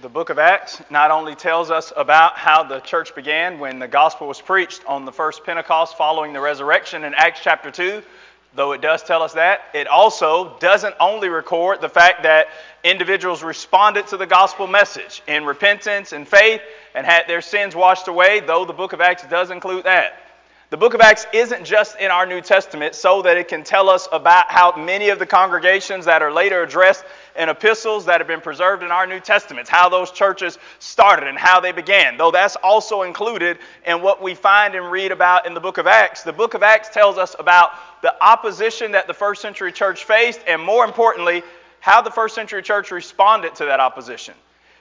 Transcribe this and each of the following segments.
The book of Acts not only tells us about how the church began when the gospel was preached on the first Pentecost following the resurrection in Acts chapter 2, though it does tell us that, it also doesn't only record the fact that individuals responded to the gospel message in repentance and faith and had their sins washed away, though the book of Acts does include that. The book of Acts isn't just in our New Testament so that it can tell us about how many of the congregations that are later addressed in epistles that have been preserved in our New Testaments, how those churches started and how they began. Though that's also included in what we find and read about in the book of Acts. The book of Acts tells us about the opposition that the first century church faced, and more importantly, how the first century church responded to that opposition.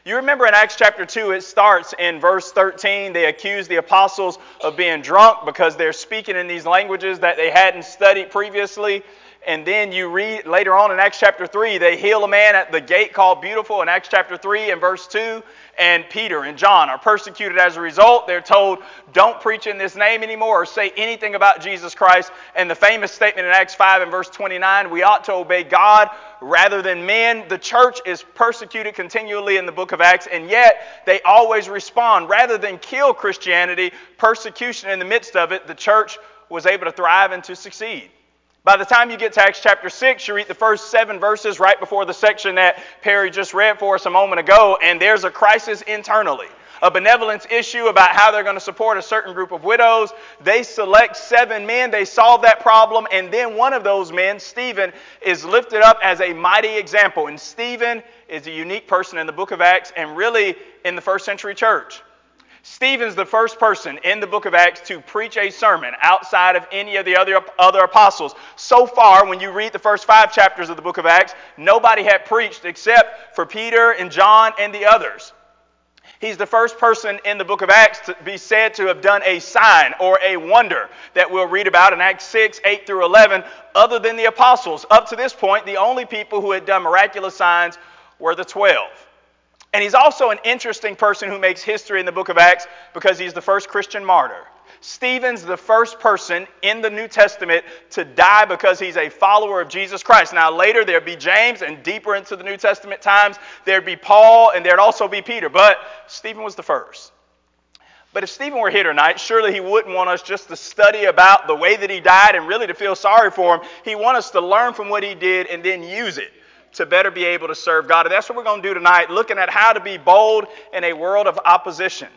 You remember in Acts chapter 2, it starts in verse 13. They accuse the apostles of being drunk because they're speaking in these languages that they hadn't studied previously. And then you read later on in Acts chapter 3, they heal a man at the gate called Beautiful in Acts chapter 3 and verse 2. And Peter and John are persecuted as a result. They're told, don't preach in this name anymore or say anything about Jesus Christ. And the famous statement in Acts 5 and verse 29, we ought to obey God rather than men. The church is persecuted continually in the book of Acts, and yet they always respond. Rather than kill Christianity, persecution in the midst of it, the church was able to thrive and to succeed. By the time you get to Acts chapter 6, you read the first seven verses right before the section that Perry just read for us a moment ago, and there's a crisis internally. A benevolence issue about how they're going to support a certain group of widows. They select seven men, they solve that problem, and then one of those men, Stephen, is lifted up as a mighty example. And Stephen is a unique person in the book of Acts and really in the first century church. Stephen's the first person in the book of Acts to preach a sermon outside of any of the other, other apostles. So far, when you read the first five chapters of the book of Acts, nobody had preached except for Peter and John and the others. He's the first person in the book of Acts to be said to have done a sign or a wonder that we'll read about in Acts 6, 8 through 11, other than the apostles. Up to this point, the only people who had done miraculous signs were the 12. And he's also an interesting person who makes history in the book of Acts because he's the first Christian martyr. Stephen's the first person in the New Testament to die because he's a follower of Jesus Christ. Now, later there'd be James, and deeper into the New Testament times, there'd be Paul, and there'd also be Peter. But Stephen was the first. But if Stephen were here tonight, surely he wouldn't want us just to study about the way that he died and really to feel sorry for him. He wants us to learn from what he did and then use it to better be able to serve God. And that's what we're going to do tonight, looking at how to be bold in a world of opposition.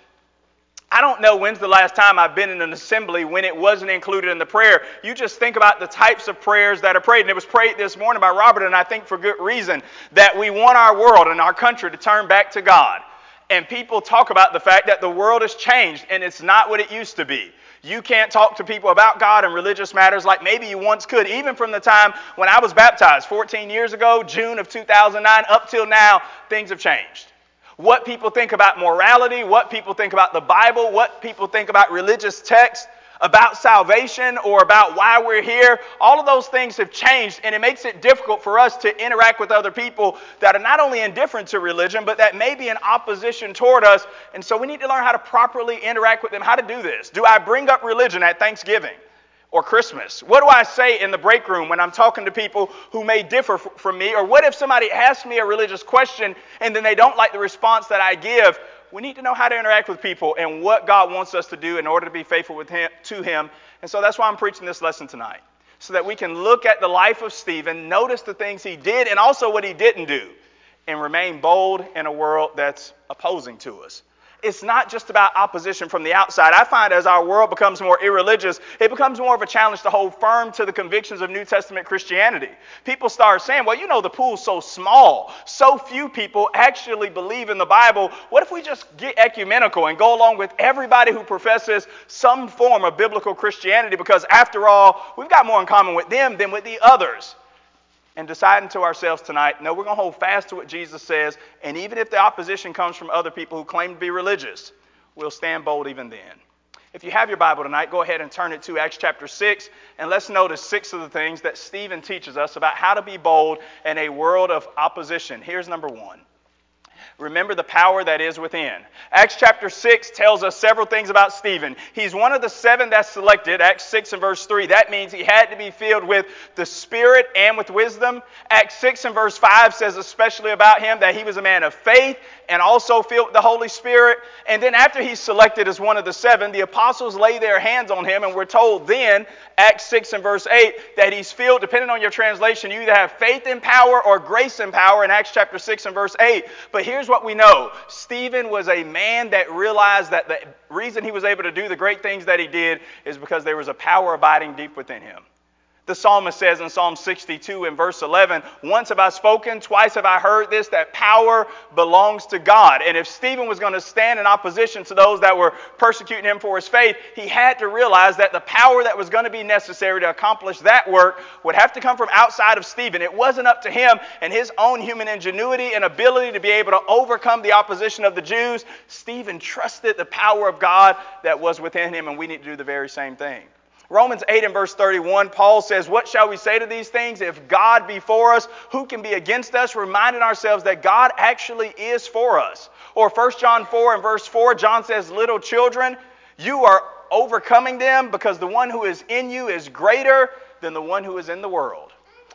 I don't know when's the last time I've been in an assembly when it wasn't included in the prayer. You just think about the types of prayers that are prayed. And it was prayed this morning by Robert, and I think for good reason, that we want our world and our country to turn back to God. And people talk about the fact that the world has changed and it's not what it used to be. You can't talk to people about God and religious matters like maybe you once could. Even from the time when I was baptized 14 years ago, June of 2009, up till now, things have changed. What people think about morality, what people think about the Bible, what people think about religious texts, about salvation or about why we're here, all of those things have changed, and it makes it difficult for us to interact with other people that are not only indifferent to religion, but that may be in opposition toward us. And so we need to learn how to properly interact with them, how to do this. Do I bring up religion at Thanksgiving? or Christmas? What do I say in the break room when I'm talking to people who may differ f- from me? Or what if somebody asks me a religious question and then they don't like the response that I give? We need to know how to interact with people and what God wants us to do in order to be faithful with him, to Him. And so that's why I'm preaching this lesson tonight, so that we can look at the life of Stephen, notice the things he did, and also what he didn't do, and remain bold in a world that's opposing to us it's not just about opposition from the outside. I find as our world becomes more irreligious, it becomes more of a challenge to hold firm to the convictions of New Testament Christianity. People start saying, well, you know, the pool's so small. So few people actually believe in the Bible. What if we just get ecumenical and go along with everybody who professes some form of biblical Christianity? Because after all, we've got more in common with them than with the others and deciding to ourselves tonight, no, we're going to hold fast to what Jesus says, and even if the opposition comes from other people who claim to be religious, we'll stand bold even then. If you have your Bible tonight, go ahead and turn it to Acts chapter 6, and let's notice six of the things that Stephen teaches us about how to be bold in a world of opposition. Here's number one Remember the power that is within. Acts chapter 6 tells us several things about Stephen. He's one of the seven that's selected, Acts 6 and verse 3. That means he had to be filled with the Spirit and with wisdom. Acts 6 and verse 5 says especially about him that he was a man of faith and also filled with the Holy Spirit. And then after he's selected as one of the seven, the apostles lay their hands on him, and we're told then, Acts 6 and verse 8, that he's filled, depending on your translation, you either have faith and power or grace and power in Acts chapter 6 and verse 8. But here's what we know Stephen was a man that realized that the reason he was able to do the great things that he did is because there was a power abiding deep within him. The psalmist says in Psalm 62 and verse 11, Once have I spoken, twice have I heard this, that power belongs to God. And if Stephen was going to stand in opposition to those that were persecuting him for his faith, he had to realize that the power that was going to be necessary to accomplish that work would have to come from outside of Stephen. It wasn't up to him and his own human ingenuity and ability to be able to overcome the opposition of the Jews. Stephen trusted the power of God that was within him, and we need to do the very same thing. Romans 8 and verse 31, Paul says, What shall we say to these things? If God be for us, who can be against us? Reminding ourselves that God actually is for us. Or 1 John 4 and verse 4, John says, Little children, you are overcoming them because the one who is in you is greater than the one who is in the world.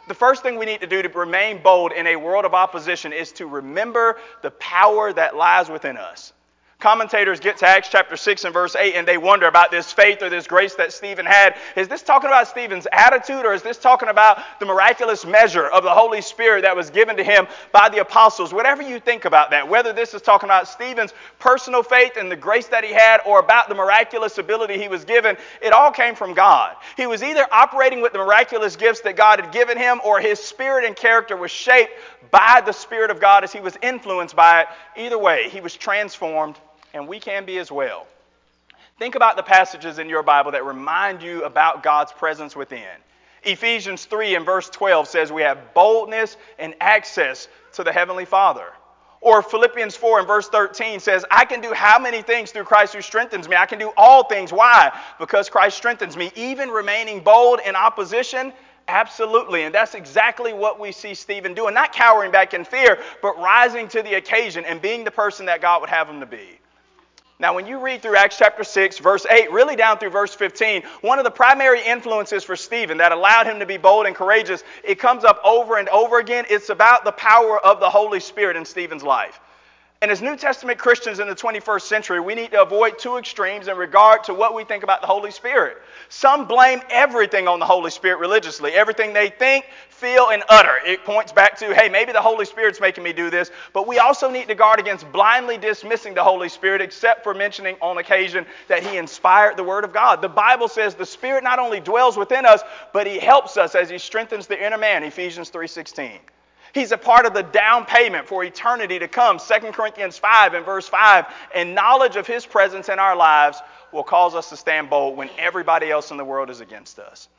The first thing we need to do to remain bold in a world of opposition is to remember the power that lies within us. Commentators get to Acts chapter 6 and verse 8 and they wonder about this faith or this grace that Stephen had. Is this talking about Stephen's attitude or is this talking about the miraculous measure of the Holy Spirit that was given to him by the apostles? Whatever you think about that, whether this is talking about Stephen's personal faith and the grace that he had or about the miraculous ability he was given, it all came from God. He was either operating with the miraculous gifts that God had given him or his spirit and character was shaped by the Spirit of God as he was influenced by it. Either way, he was transformed and we can be as well. Think about the passages in your Bible that remind you about God's presence within. Ephesians 3 and verse 12 says we have boldness and access to the Heavenly Father. Or Philippians 4 and verse 13 says, I can do how many things through Christ who strengthens me? I can do all things. Why? Because Christ strengthens me. Even remaining bold in opposition Absolutely. And that's exactly what we see Stephen doing. Not cowering back in fear, but rising to the occasion and being the person that God would have him to be. Now, when you read through Acts chapter 6, verse 8, really down through verse 15, one of the primary influences for Stephen that allowed him to be bold and courageous, it comes up over and over again. It's about the power of the Holy Spirit in Stephen's life. And as New Testament Christians in the 21st century, we need to avoid two extremes in regard to what we think about the Holy Spirit. Some blame everything on the Holy Spirit religiously, everything they think, feel, and utter. It points back to, hey, maybe the Holy Spirit's making me do this, but we also need to guard against blindly dismissing the Holy Spirit, except for mentioning on occasion that He inspired the Word of God. The Bible says the Spirit not only dwells within us, but He helps us as He strengthens the inner man, Ephesians 3.16. He's a part of the down payment for eternity to come. 2 Corinthians 5 and verse 5. And knowledge of his presence in our lives will cause us to stand bold when everybody else in the world is against us.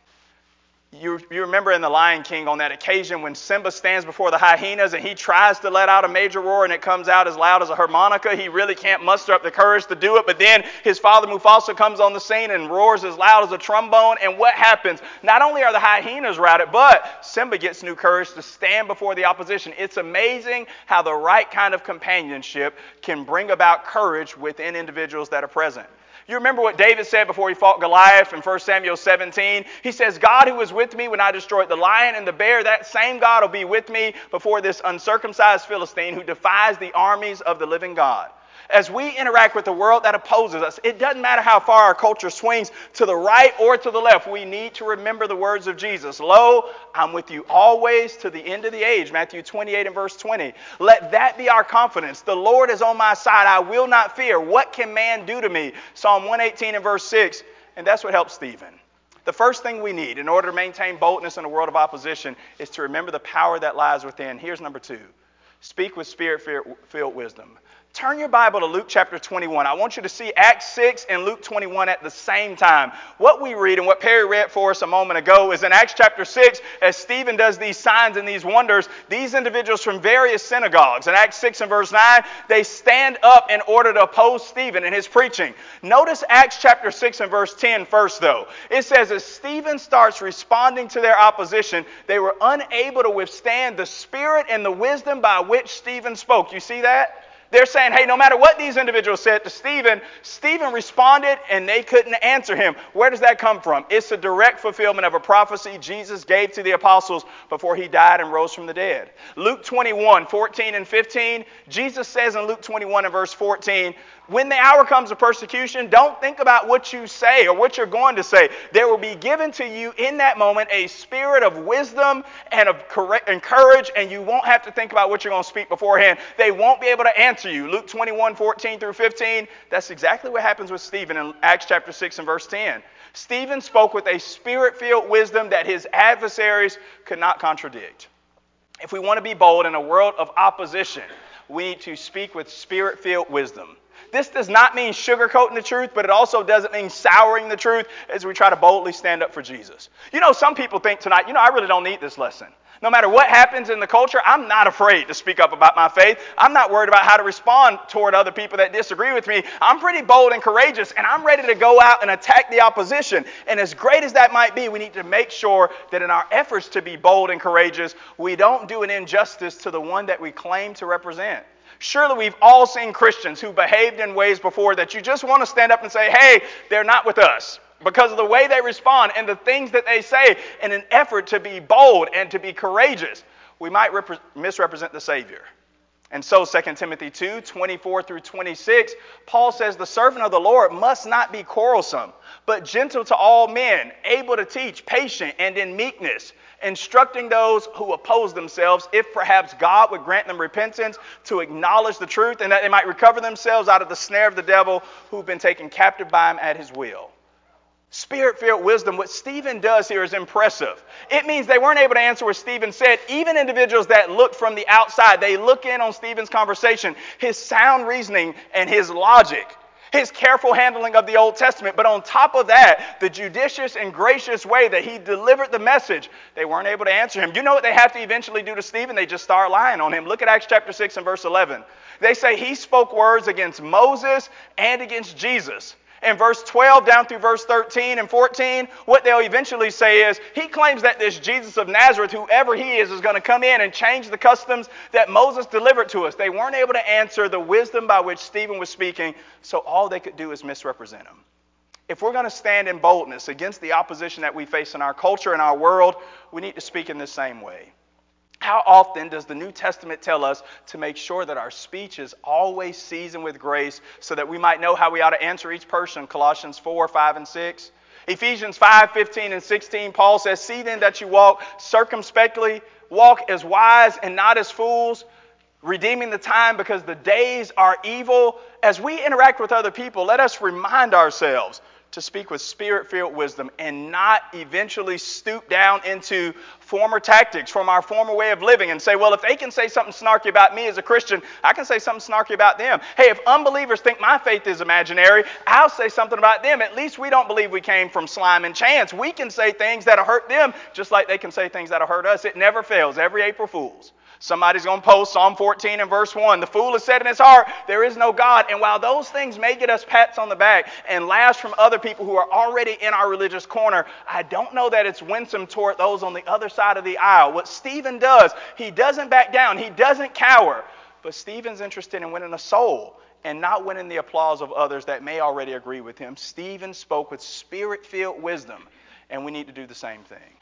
You, you remember in The Lion King on that occasion when Simba stands before the hyenas and he tries to let out a major roar and it comes out as loud as a harmonica. He really can't muster up the courage to do it, but then his father Mufasa comes on the scene and roars as loud as a trombone. And what happens? Not only are the hyenas routed, but Simba gets new courage to stand before the opposition. It's amazing how the right kind of companionship can bring about courage within individuals that are present. You remember what David said before he fought Goliath in 1 Samuel 17? He says, God who was with me when I destroyed the lion and the bear, that same God will be with me before this uncircumcised Philistine who defies the armies of the living God. As we interact with the world that opposes us, it doesn't matter how far our culture swings to the right or to the left. We need to remember the words of Jesus. Lo, I'm with you always to the end of the age. Matthew 28 and verse 20. Let that be our confidence. The Lord is on my side. I will not fear. What can man do to me? Psalm 118 and verse 6. And that's what helps Stephen. The first thing we need in order to maintain boldness in a world of opposition is to remember the power that lies within. Here's number two speak with spirit filled wisdom. Turn your Bible to Luke chapter 21. I want you to see Acts 6 and Luke 21 at the same time. What we read and what Perry read for us a moment ago is in Acts chapter 6, as Stephen does these signs and these wonders, these individuals from various synagogues, in Acts 6 and verse 9, they stand up in order to oppose Stephen in his preaching. Notice Acts chapter 6 and verse 10 first, though. It says, as Stephen starts responding to their opposition, they were unable to withstand the spirit and the wisdom by which Stephen spoke. You see that? They're saying, hey, no matter what these individuals said to Stephen, Stephen responded and they couldn't answer him. Where does that come from? It's a direct fulfillment of a prophecy Jesus gave to the apostles before he died and rose from the dead. Luke 21, 14 and 15, Jesus says in Luke 21 and verse 14, when the hour comes of persecution, don't think about what you say or what you're going to say. There will be given to you in that moment a spirit of wisdom and of courage, and you won't have to think about what you're going to speak beforehand. They won't be able to answer you. Luke 21, 14 through 15. That's exactly what happens with Stephen in Acts chapter 6 and verse 10. Stephen spoke with a spirit filled wisdom that his adversaries could not contradict. If we want to be bold in a world of opposition, we need to speak with spirit filled wisdom. This does not mean sugarcoating the truth, but it also doesn't mean souring the truth as we try to boldly stand up for Jesus. You know, some people think tonight, you know, I really don't need this lesson. No matter what happens in the culture, I'm not afraid to speak up about my faith. I'm not worried about how to respond toward other people that disagree with me. I'm pretty bold and courageous, and I'm ready to go out and attack the opposition. And as great as that might be, we need to make sure that in our efforts to be bold and courageous, we don't do an injustice to the one that we claim to represent. Surely we've all seen Christians who behaved in ways before that you just want to stand up and say, hey, they're not with us. Because of the way they respond and the things that they say in an effort to be bold and to be courageous, we might repre- misrepresent the Savior. And so 2 Timothy 2, 24 through 26, Paul says, The servant of the Lord must not be quarrelsome, but gentle to all men, able to teach, patient, and in meekness instructing those who oppose themselves, if perhaps God would grant them repentance to acknowledge the truth and that they might recover themselves out of the snare of the devil who've been taken captive by him at his will. Spirit filled wisdom, what Stephen does here is impressive. It means they weren't able to answer what Stephen said. Even individuals that look from the outside, they look in on Stephen's conversation, his sound reasoning, and his logic his careful handling of the Old Testament. But on top of that, the judicious and gracious way that he delivered the message, they weren't able to answer him. You know what they have to eventually do to Stephen? They just start lying on him. Look at Acts chapter 6 and verse 11. They say he spoke words against Moses and against Jesus in verse 12 down through verse 13 and 14, what they'll eventually say is, he claims that this Jesus of Nazareth, whoever he is, is going to come in and change the customs that Moses delivered to us. They weren't able to answer the wisdom by which Stephen was speaking, so all they could do is misrepresent him. If we're going to stand in boldness against the opposition that we face in our culture and our world, we need to speak in the same way. How often does the New Testament tell us to make sure that our speech is always seasoned with grace so that we might know how we ought to answer each person? Colossians 4, 5, and 6. Ephesians 5, 15, and 16, Paul says, See then that you walk circumspectly, walk as wise and not as fools, redeeming the time because the days are evil. As we interact with other people, let us remind ourselves to speak with spirit filled wisdom and not eventually stoop down into former tactics from our former way of living and say, well, if they can say something snarky about me as a Christian, I can say something snarky about them. Hey, if unbelievers think my faith is imaginary, I'll say something about them. At least we don't believe we came from slime and chance. We can say things that'll hurt them just like they can say things that'll hurt us. It never fails, every April Fool's. Somebody's going to post Psalm 14 and verse 1. The fool has said in his heart, There is no God. And while those things may get us pats on the back and laughs from other people who are already in our religious corner, I don't know that it's winsome toward those on the other side of the aisle. What Stephen does, he doesn't back down, he doesn't cower. But Stephen's interested in winning a soul and not winning the applause of others that may already agree with him. Stephen spoke with spirit filled wisdom, and we need to do the same thing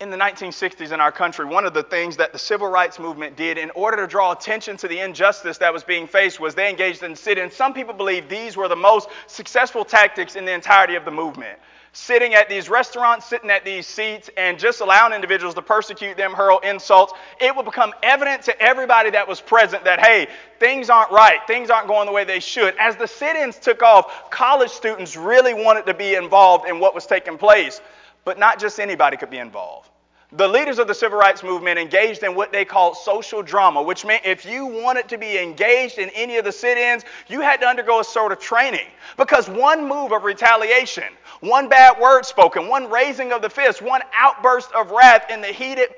in the 1960s in our country, one of the things that the civil rights movement did in order to draw attention to the injustice that was being faced was they engaged in sit ins. some people believe these were the most successful tactics in the entirety of the movement. Sitting at these restaurants, sitting at these seats, and just allowing individuals to persecute them, hurl insults. It would become evident to everybody that was present that, hey, things aren't right. Things aren't going the way they should. As the sit ins took off, college students really wanted to be involved in what was taking place. But not just anybody could be involved. The leaders of the civil rights movement engaged in what they called social drama, which meant if you wanted to be engaged in any of the sit ins, you had to undergo a sort of training. Because one move of retaliation, one bad word spoken, one raising of the fist, one outburst of wrath in the heated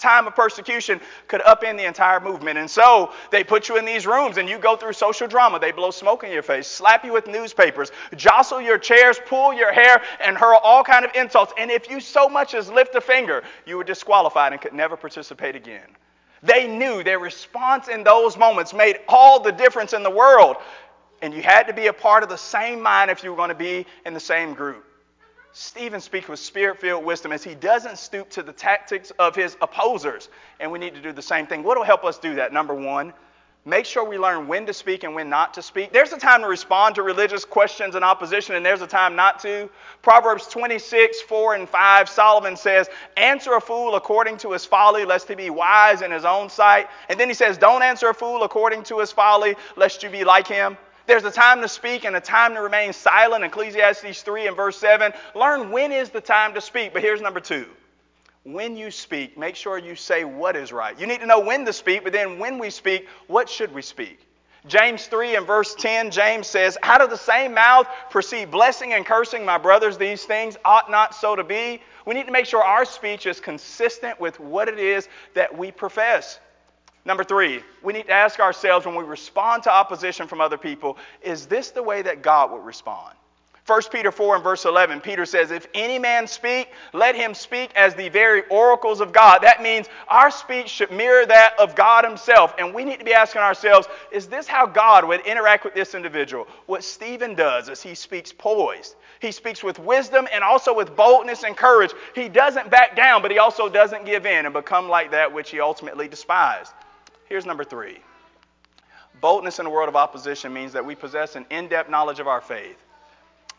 time of persecution could upend the entire movement. And so they put you in these rooms and you go through social drama. They blow smoke in your face, slap you with newspapers, jostle your chairs, pull your hair, and hurl all kind of insults. And if you so much as lift a finger, you were disqualified and could never participate again. They knew their response in those moments made all the difference in the world. And you had to be a part of the same mind if you were going to be in the same group. Stephen speaks with spirit filled wisdom as he doesn't stoop to the tactics of his opposers. And we need to do the same thing. What will help us do that? Number one, make sure we learn when to speak and when not to speak. There's a time to respond to religious questions and opposition, and there's a time not to. Proverbs 26, 4 and 5, Solomon says, Answer a fool according to his folly, lest he be wise in his own sight. And then he says, Don't answer a fool according to his folly, lest you be like him. There's a time to speak and a time to remain silent. Ecclesiastes 3 and verse 7. Learn when is the time to speak. But here's number two. When you speak, make sure you say what is right. You need to know when to speak, but then when we speak, what should we speak? James 3 and verse 10, James says, Out of the same mouth proceed blessing and cursing, my brothers. These things ought not so to be. We need to make sure our speech is consistent with what it is that we profess. Number three, we need to ask ourselves when we respond to opposition from other people, is this the way that God would respond? 1 Peter 4 and verse 11, Peter says, If any man speak, let him speak as the very oracles of God. That means our speech should mirror that of God Himself. And we need to be asking ourselves, is this how God would interact with this individual? What Stephen does is he speaks poised. He speaks with wisdom and also with boldness and courage. He doesn't back down, but he also doesn't give in and become like that which he ultimately despised. Here's number three boldness in a world of opposition means that we possess an in depth knowledge of our faith.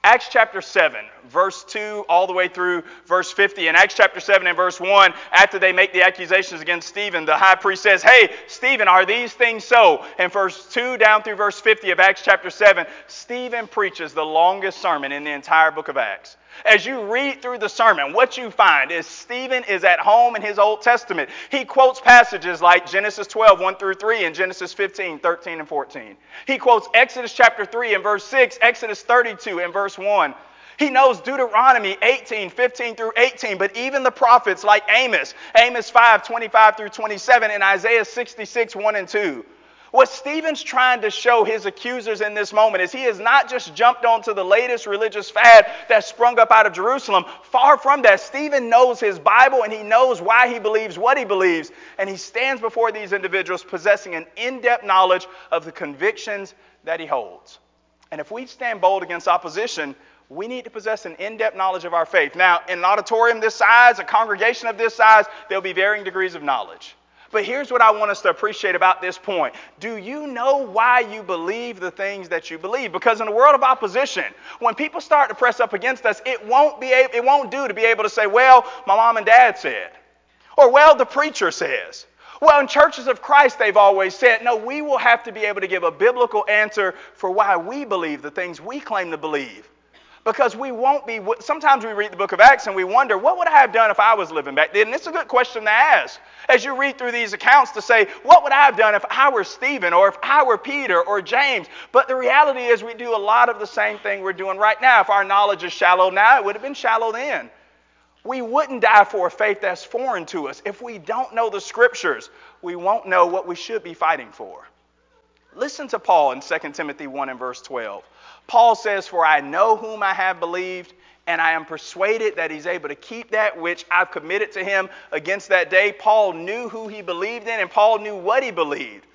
Acts chapter 7, verse 2, all the way through verse 50. In Acts chapter 7 and verse 1, after they make the accusations against Stephen, the high priest says, Hey, Stephen, are these things so? And verse 2 down through verse 50 of Acts chapter 7, Stephen preaches the longest sermon in the entire book of Acts. As you read through the sermon, what you find is Stephen is at home in his Old Testament. He quotes passages like Genesis 12, 1 through 3, and Genesis 15, 13, and 14. He quotes Exodus chapter 3 and verse 6, Exodus 32 and verse 1. He knows Deuteronomy 18, 15 through 18, but even the prophets like Amos, Amos 5, 25 through 27, and Isaiah 66, 1 and 2. What Stephen's trying to show his accusers in this moment is he has not just jumped onto the latest religious fad that sprung up out of Jerusalem. Far from that, Stephen knows his Bible and he knows why he believes what he believes. And he stands before these individuals possessing an in depth knowledge of the convictions that he holds. And if we stand bold against opposition, we need to possess an in depth knowledge of our faith. Now, in an auditorium this size, a congregation of this size, there'll be varying degrees of knowledge. But here's what I want us to appreciate about this point. Do you know why you believe the things that you believe? Because in a world of opposition, when people start to press up against us, it won't be able, it won't do to be able to say, "Well, my mom and dad said," or "Well, the preacher says." Well, in churches of Christ, they've always said, no, we will have to be able to give a biblical answer for why we believe the things we claim to believe because we won't be. Sometimes we read the book of Acts and we wonder, what would I have done if I was living back then? And it's a good question to ask as you read through these accounts to say, what would I have done if I were Stephen or if I were Peter or James? But the reality is, we do a lot of the same thing we're doing right now. If our knowledge is shallow now, it would have been shallow then. We wouldn't die for a faith that's foreign to us. If we don't know the scriptures, we won't know what we should be fighting for. Listen to Paul in 2 Timothy 1 and verse 12. Paul says, For I know whom I have believed, and I am persuaded that he's able to keep that which I've committed to him against that day. Paul knew who he believed in, and Paul knew what he believed.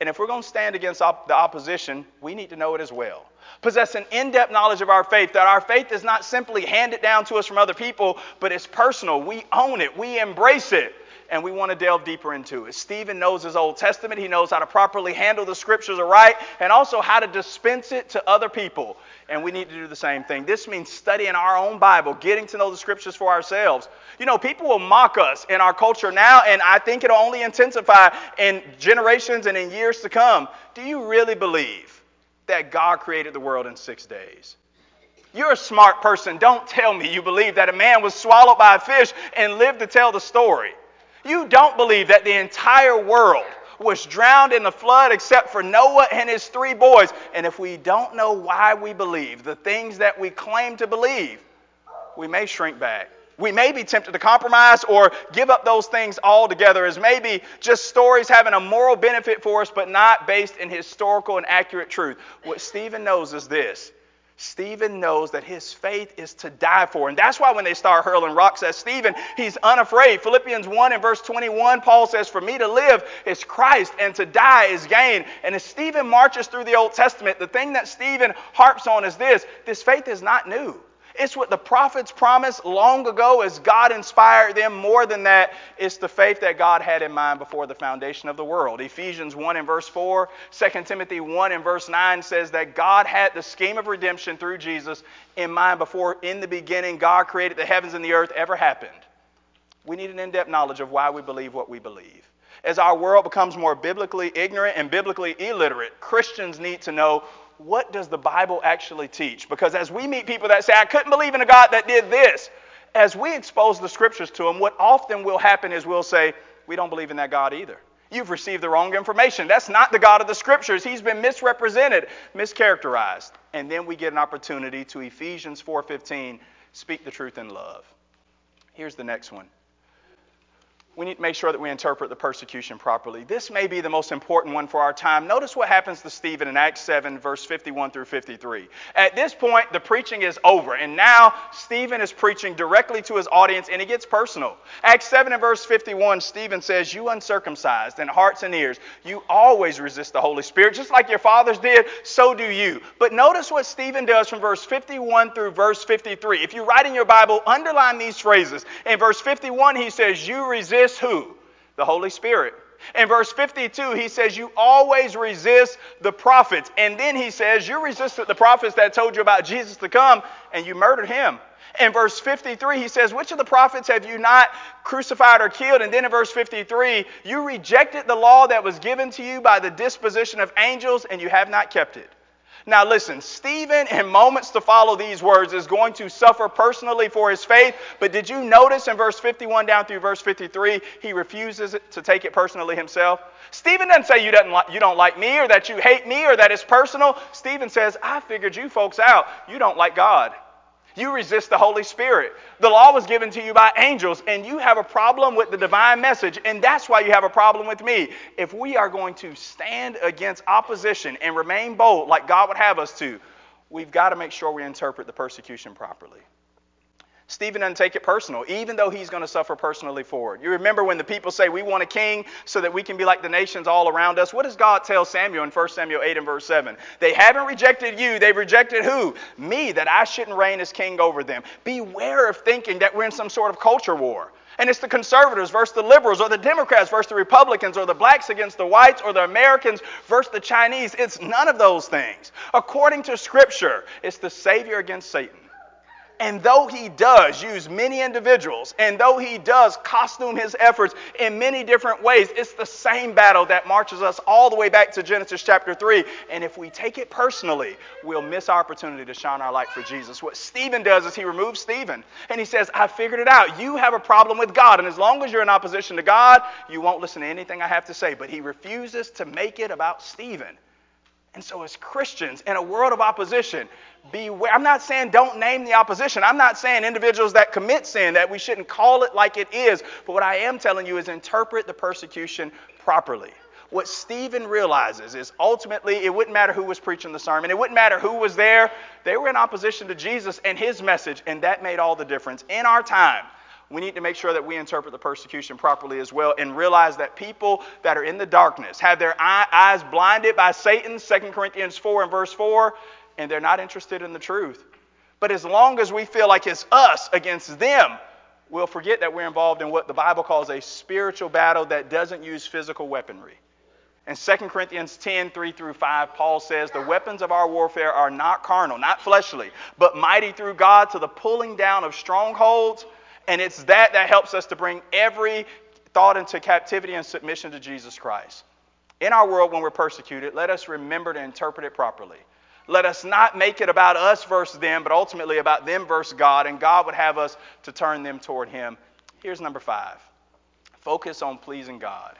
And if we're going to stand against op- the opposition, we need to know it as well. Possess an in depth knowledge of our faith, that our faith is not simply handed down to us from other people, but it's personal. We own it, we embrace it and we want to delve deeper into it. Stephen knows his Old Testament. He knows how to properly handle the scriptures aright and also how to dispense it to other people. And we need to do the same thing. This means studying our own Bible, getting to know the scriptures for ourselves. You know, people will mock us in our culture now, and I think it'll only intensify in generations and in years to come. Do you really believe that God created the world in six days? You're a smart person. Don't tell me you believe that a man was swallowed by a fish and lived to tell the story. You don't believe that the entire world was drowned in the flood except for Noah and his three boys. And if we don't know why we believe the things that we claim to believe, we may shrink back. We may be tempted to compromise or give up those things altogether as maybe just stories having a moral benefit for us, but not based in historical and accurate truth. What Stephen knows is this Stephen knows that his faith is to die for. And that's why when they start hurling rocks at Stephen, he's unafraid. Philippians 1 and verse 21, Paul says, For me to live is Christ, and to die is gain. And as Stephen marches through the Old Testament, the thing that Stephen harps on is this this faith is not new. It's what the prophets promised long ago as God inspired them. More than that, it's the faith that God had in mind before the foundation of the world. Ephesians 1 and verse 4, 2 Timothy 1 and verse 9 says that God had the scheme of redemption through Jesus in mind before in the beginning God created the heavens and the earth ever happened. We need an in depth knowledge of why we believe what we believe. As our world becomes more biblically ignorant and biblically illiterate, Christians need to know what does the Bible actually teach? Because as we meet people that say, I couldn't believe in a God that did this, as we expose the scriptures to them, what often will happen is we'll say, We don't believe in that God either. You've received the wrong information. That's not the God of the scriptures. He's been misrepresented, mischaracterized. And then we get an opportunity to Ephesians 4:15, speak the truth in love. Here's the next one we need to make sure that we interpret the persecution properly. This may be the most important one for our time. Notice what happens to Stephen in Acts 7, verse 51 through 53. At this point, the preaching is over, and now Stephen is preaching directly to his audience, and it gets personal. Acts 7 and verse 51, Stephen says, You uncircumcised in hearts and ears, you always resist the Holy Spirit, just like your fathers did, so do you. But notice what Stephen does from verse 51 through verse 53. If you write in your Bible, underline these phrases. In verse 51, he says, You resist resist who? The Holy Spirit. In verse 52, he says, You always resist the prophets. And then he says, You resisted the prophets that told you about Jesus to come, and you murdered him. In verse 53, he says, Which of the prophets have you not crucified or killed? And then in verse 53, You rejected the law that was given to you by the disposition of angels, and you have not kept it. Now, listen, Stephen, in moments to follow these words, is going to suffer personally for his faith. But did you notice in verse 51 down through verse 53, he refuses to take it personally himself? Stephen doesn't say you, doesn't you don't like me or that you hate me or that it's personal. Stephen says, I figured you folks out. You don't like God. You resist the Holy Spirit. The law was given to you by angels, and you have a problem with the divine message, and that's why you have a problem with me. If we are going to stand against opposition and remain bold like God would have us to, we've got to make sure we interpret the persecution properly. Stephen doesn't take it personal, even though he's going to suffer personally for it. You remember when the people say, We want a king so that we can be like the nations all around us? What does God tell Samuel in 1 Samuel 8 and verse 7? They haven't rejected you, they've rejected who? Me, that I shouldn't reign as king over them. Beware of thinking that we're in some sort of culture war. And it's the conservatives versus the liberals, or the Democrats versus the Republicans, or the blacks against the whites, or the Americans versus the Chinese. It's none of those things. According to Scripture, it's the Savior against Satan. And though he does use many individuals, and though he does costume his efforts in many different ways, it's the same battle that marches us all the way back to Genesis chapter 3. And if we take it personally, we'll miss our opportunity to shine our light for Jesus. What Stephen does is he removes Stephen and he says, I figured it out. You have a problem with God. And as long as you're in opposition to God, you won't listen to anything I have to say. But he refuses to make it about Stephen. And so, as Christians in a world of opposition, beware. I'm not saying don't name the opposition. I'm not saying individuals that commit sin that we shouldn't call it like it is. But what I am telling you is interpret the persecution properly. What Stephen realizes is ultimately it wouldn't matter who was preaching the sermon, it wouldn't matter who was there. They were in opposition to Jesus and his message, and that made all the difference. In our time, we need to make sure that we interpret the persecution properly as well and realize that people that are in the darkness have their eyes blinded by Satan, 2 Corinthians 4 and verse 4, and they're not interested in the truth. But as long as we feel like it's us against them, we'll forget that we're involved in what the Bible calls a spiritual battle that doesn't use physical weaponry. In 2 Corinthians 10, 3 through 5, Paul says, The weapons of our warfare are not carnal, not fleshly, but mighty through God to the pulling down of strongholds and it's that that helps us to bring every thought into captivity and submission to Jesus Christ. In our world, when we're persecuted, let us remember to interpret it properly. Let us not make it about us versus them, but ultimately about them versus God, and God would have us to turn them toward Him. Here's number five focus on pleasing God.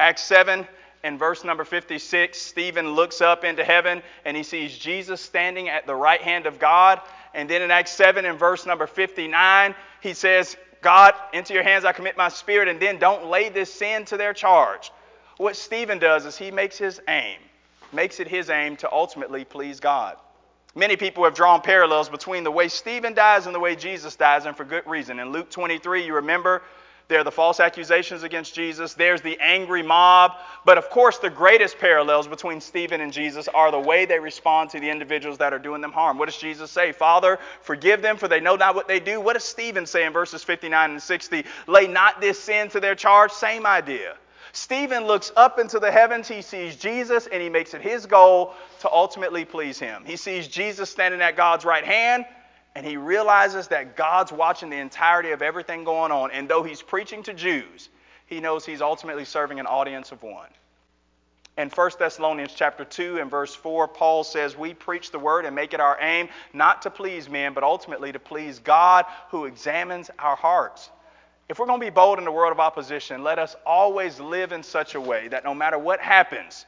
Acts 7 and verse number 56, Stephen looks up into heaven and he sees Jesus standing at the right hand of God. And then in Acts 7 and verse number 59, he says, God, into your hands I commit my spirit, and then don't lay this sin to their charge. What Stephen does is he makes his aim, makes it his aim to ultimately please God. Many people have drawn parallels between the way Stephen dies and the way Jesus dies, and for good reason. In Luke 23, you remember there are the false accusations against Jesus. There's the angry mob. But of course, the greatest parallels between Stephen and Jesus are the way they respond to the individuals that are doing them harm. What does Jesus say? Father, forgive them, for they know not what they do. What does Stephen say in verses 59 and 60? Lay not this sin to their charge. Same idea. Stephen looks up into the heavens. He sees Jesus and he makes it his goal to ultimately please him. He sees Jesus standing at God's right hand and he realizes that God's watching the entirety of everything going on. And though he's preaching to Jews, he knows he's ultimately serving an audience of one. In 1 Thessalonians chapter 2 and verse 4, Paul says, We preach the word and make it our aim, not to please men, but ultimately to please God who examines our hearts. If we're going to be bold in the world of opposition, let us always live in such a way that no matter what happens,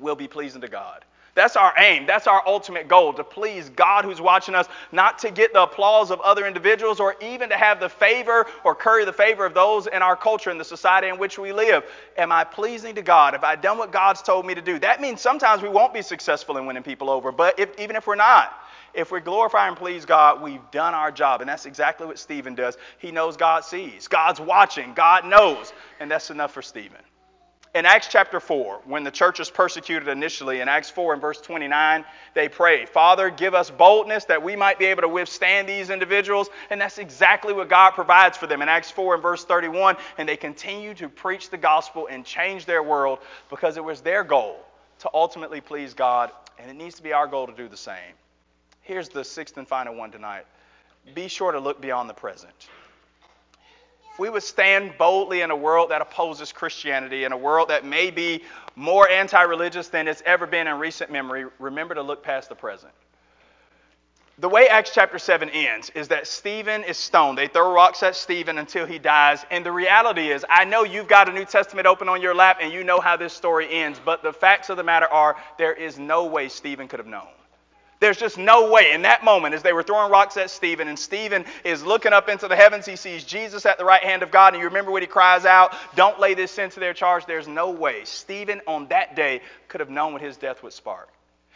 we'll be pleasing to God. That's our aim. That's our ultimate goal to please God who's watching us, not to get the applause of other individuals or even to have the favor or curry the favor of those in our culture and the society in which we live. Am I pleasing to God? Have I done what God's told me to do? That means sometimes we won't be successful in winning people over, but if, even if we're not, if we glorify and please God, we've done our job. And that's exactly what Stephen does. He knows God sees, God's watching, God knows. And that's enough for Stephen. In Acts chapter 4, when the church was persecuted initially, in Acts 4 and verse 29, they pray, Father, give us boldness that we might be able to withstand these individuals. And that's exactly what God provides for them in Acts 4 and verse 31. And they continue to preach the gospel and change their world because it was their goal to ultimately please God. And it needs to be our goal to do the same. Here's the sixth and final one tonight be sure to look beyond the present we would stand boldly in a world that opposes Christianity, in a world that may be more anti religious than it's ever been in recent memory, remember to look past the present. The way Acts chapter 7 ends is that Stephen is stoned. They throw rocks at Stephen until he dies. And the reality is, I know you've got a New Testament open on your lap and you know how this story ends, but the facts of the matter are there is no way Stephen could have known. There's just no way. In that moment, as they were throwing rocks at Stephen, and Stephen is looking up into the heavens, he sees Jesus at the right hand of God. And you remember when he cries out, Don't lay this sin to their charge. There's no way Stephen on that day could have known what his death would spark.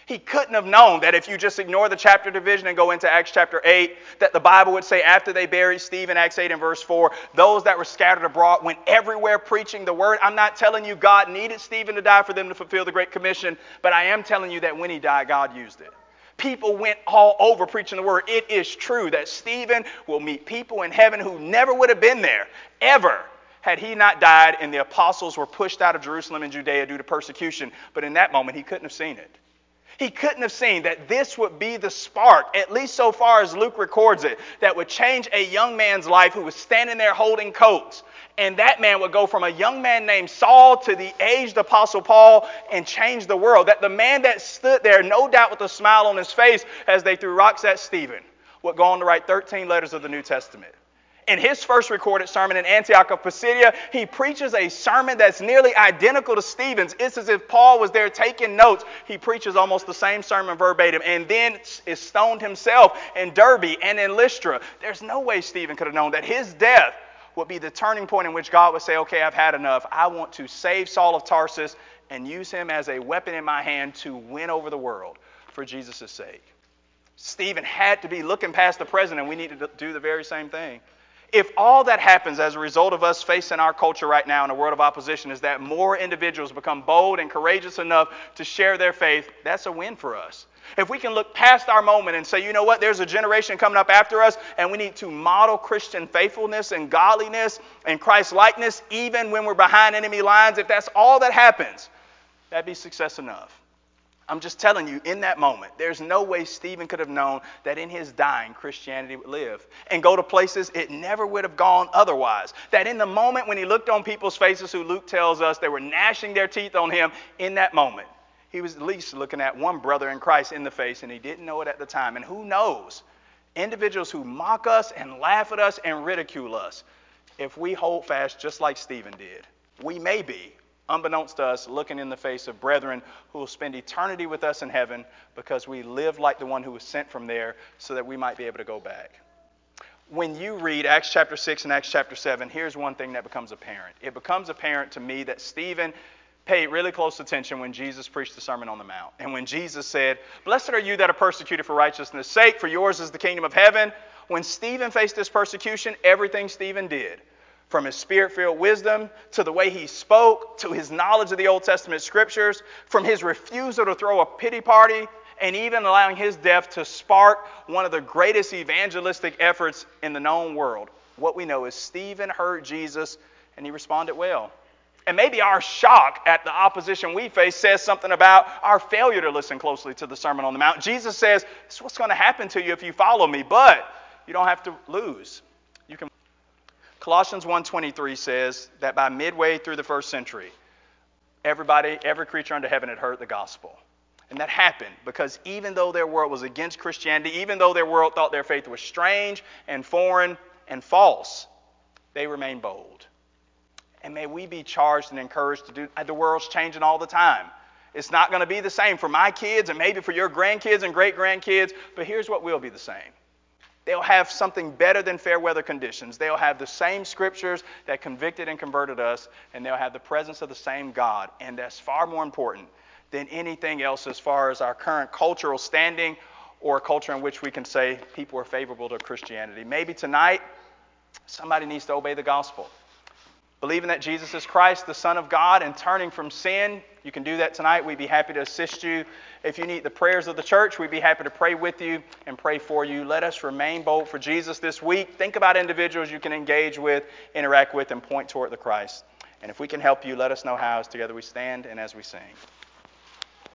He couldn't have known that if you just ignore the chapter division and go into Acts chapter 8, that the Bible would say after they buried Stephen, Acts 8 and verse 4, those that were scattered abroad went everywhere preaching the word. I'm not telling you God needed Stephen to die for them to fulfill the Great Commission, but I am telling you that when he died, God used it people went all over preaching the word. It is true that Stephen will meet people in heaven who never would have been there, ever, had he not died and the apostles were pushed out of Jerusalem and Judea due to persecution. But in that moment, he couldn't have seen it. He couldn't have seen that this would be the spark, at least so far as Luke records it, that would change a young man's life who was standing there holding coats and that man would go from a young man named Saul to the aged apostle Paul and change the world. That the man that stood there, no doubt with a smile on his face as they threw rocks at Stephen, would go on to write 13 letters of the New Testament. In his first recorded sermon in Antioch of Pisidia, he preaches a sermon that's nearly identical to Stephen's. It's as if Paul was there taking notes. He preaches almost the same sermon verbatim and then is stoned himself in Derbe and in Lystra. There's no way Stephen could have known that his death would be the turning point in which God would say, okay, I've had enough. I want to save Saul of Tarsus and use him as a weapon in my hand to win over the world for Jesus' sake. Stephen had to be looking past the present, and we need to do the very same thing. If all that happens as a result of us facing our culture right now in a world of opposition is that more individuals become bold and courageous enough to share their faith, that's a win for us. If we can look past our moment and say, you know what, there's a generation coming up after us, and we need to model Christian faithfulness and godliness and Christ likeness, even when we're behind enemy lines, if that's all that happens, that'd be success enough. I'm just telling you, in that moment, there's no way Stephen could have known that in his dying, Christianity would live and go to places it never would have gone otherwise. That in the moment when he looked on people's faces, who Luke tells us they were gnashing their teeth on him, in that moment, he was at least looking at one brother in Christ in the face, and he didn't know it at the time. And who knows? Individuals who mock us and laugh at us and ridicule us, if we hold fast just like Stephen did, we may be, unbeknownst to us, looking in the face of brethren who will spend eternity with us in heaven because we live like the one who was sent from there so that we might be able to go back. When you read Acts chapter 6 and Acts chapter 7, here's one thing that becomes apparent. It becomes apparent to me that Stephen paid really close attention when Jesus preached the Sermon on the Mount. And when Jesus said, Blessed are you that are persecuted for righteousness' sake, for yours is the kingdom of heaven. When Stephen faced this persecution, everything Stephen did, from his spirit filled wisdom to the way he spoke, to his knowledge of the Old Testament scriptures, from his refusal to throw a pity party, and even allowing his death to spark one of the greatest evangelistic efforts in the known world. What we know is Stephen heard Jesus and he responded well. And maybe our shock at the opposition we face says something about our failure to listen closely to the Sermon on the Mount. Jesus says, This is what's going to happen to you if you follow me, but you don't have to lose. Colossians 1:23 says that by midway through the first century, everybody, every creature under heaven had heard the gospel. And that happened because even though their world was against Christianity, even though their world thought their faith was strange and foreign and false, they remained bold. And may we be charged and encouraged to do uh, the world's changing all the time. It's not going to be the same for my kids and maybe for your grandkids and great grandkids, but here's what will be the same. They'll have something better than fair weather conditions. They'll have the same scriptures that convicted and converted us, and they'll have the presence of the same God. And that's far more important than anything else as far as our current cultural standing or a culture in which we can say people are favorable to Christianity. Maybe tonight, somebody needs to obey the gospel. Believing that Jesus is Christ, the Son of God, and turning from sin, you can do that tonight. We'd be happy to assist you. If you need the prayers of the church, we'd be happy to pray with you and pray for you. Let us remain bold for Jesus this week. Think about individuals you can engage with, interact with, and point toward the Christ. And if we can help you, let us know how as together we stand and as we sing.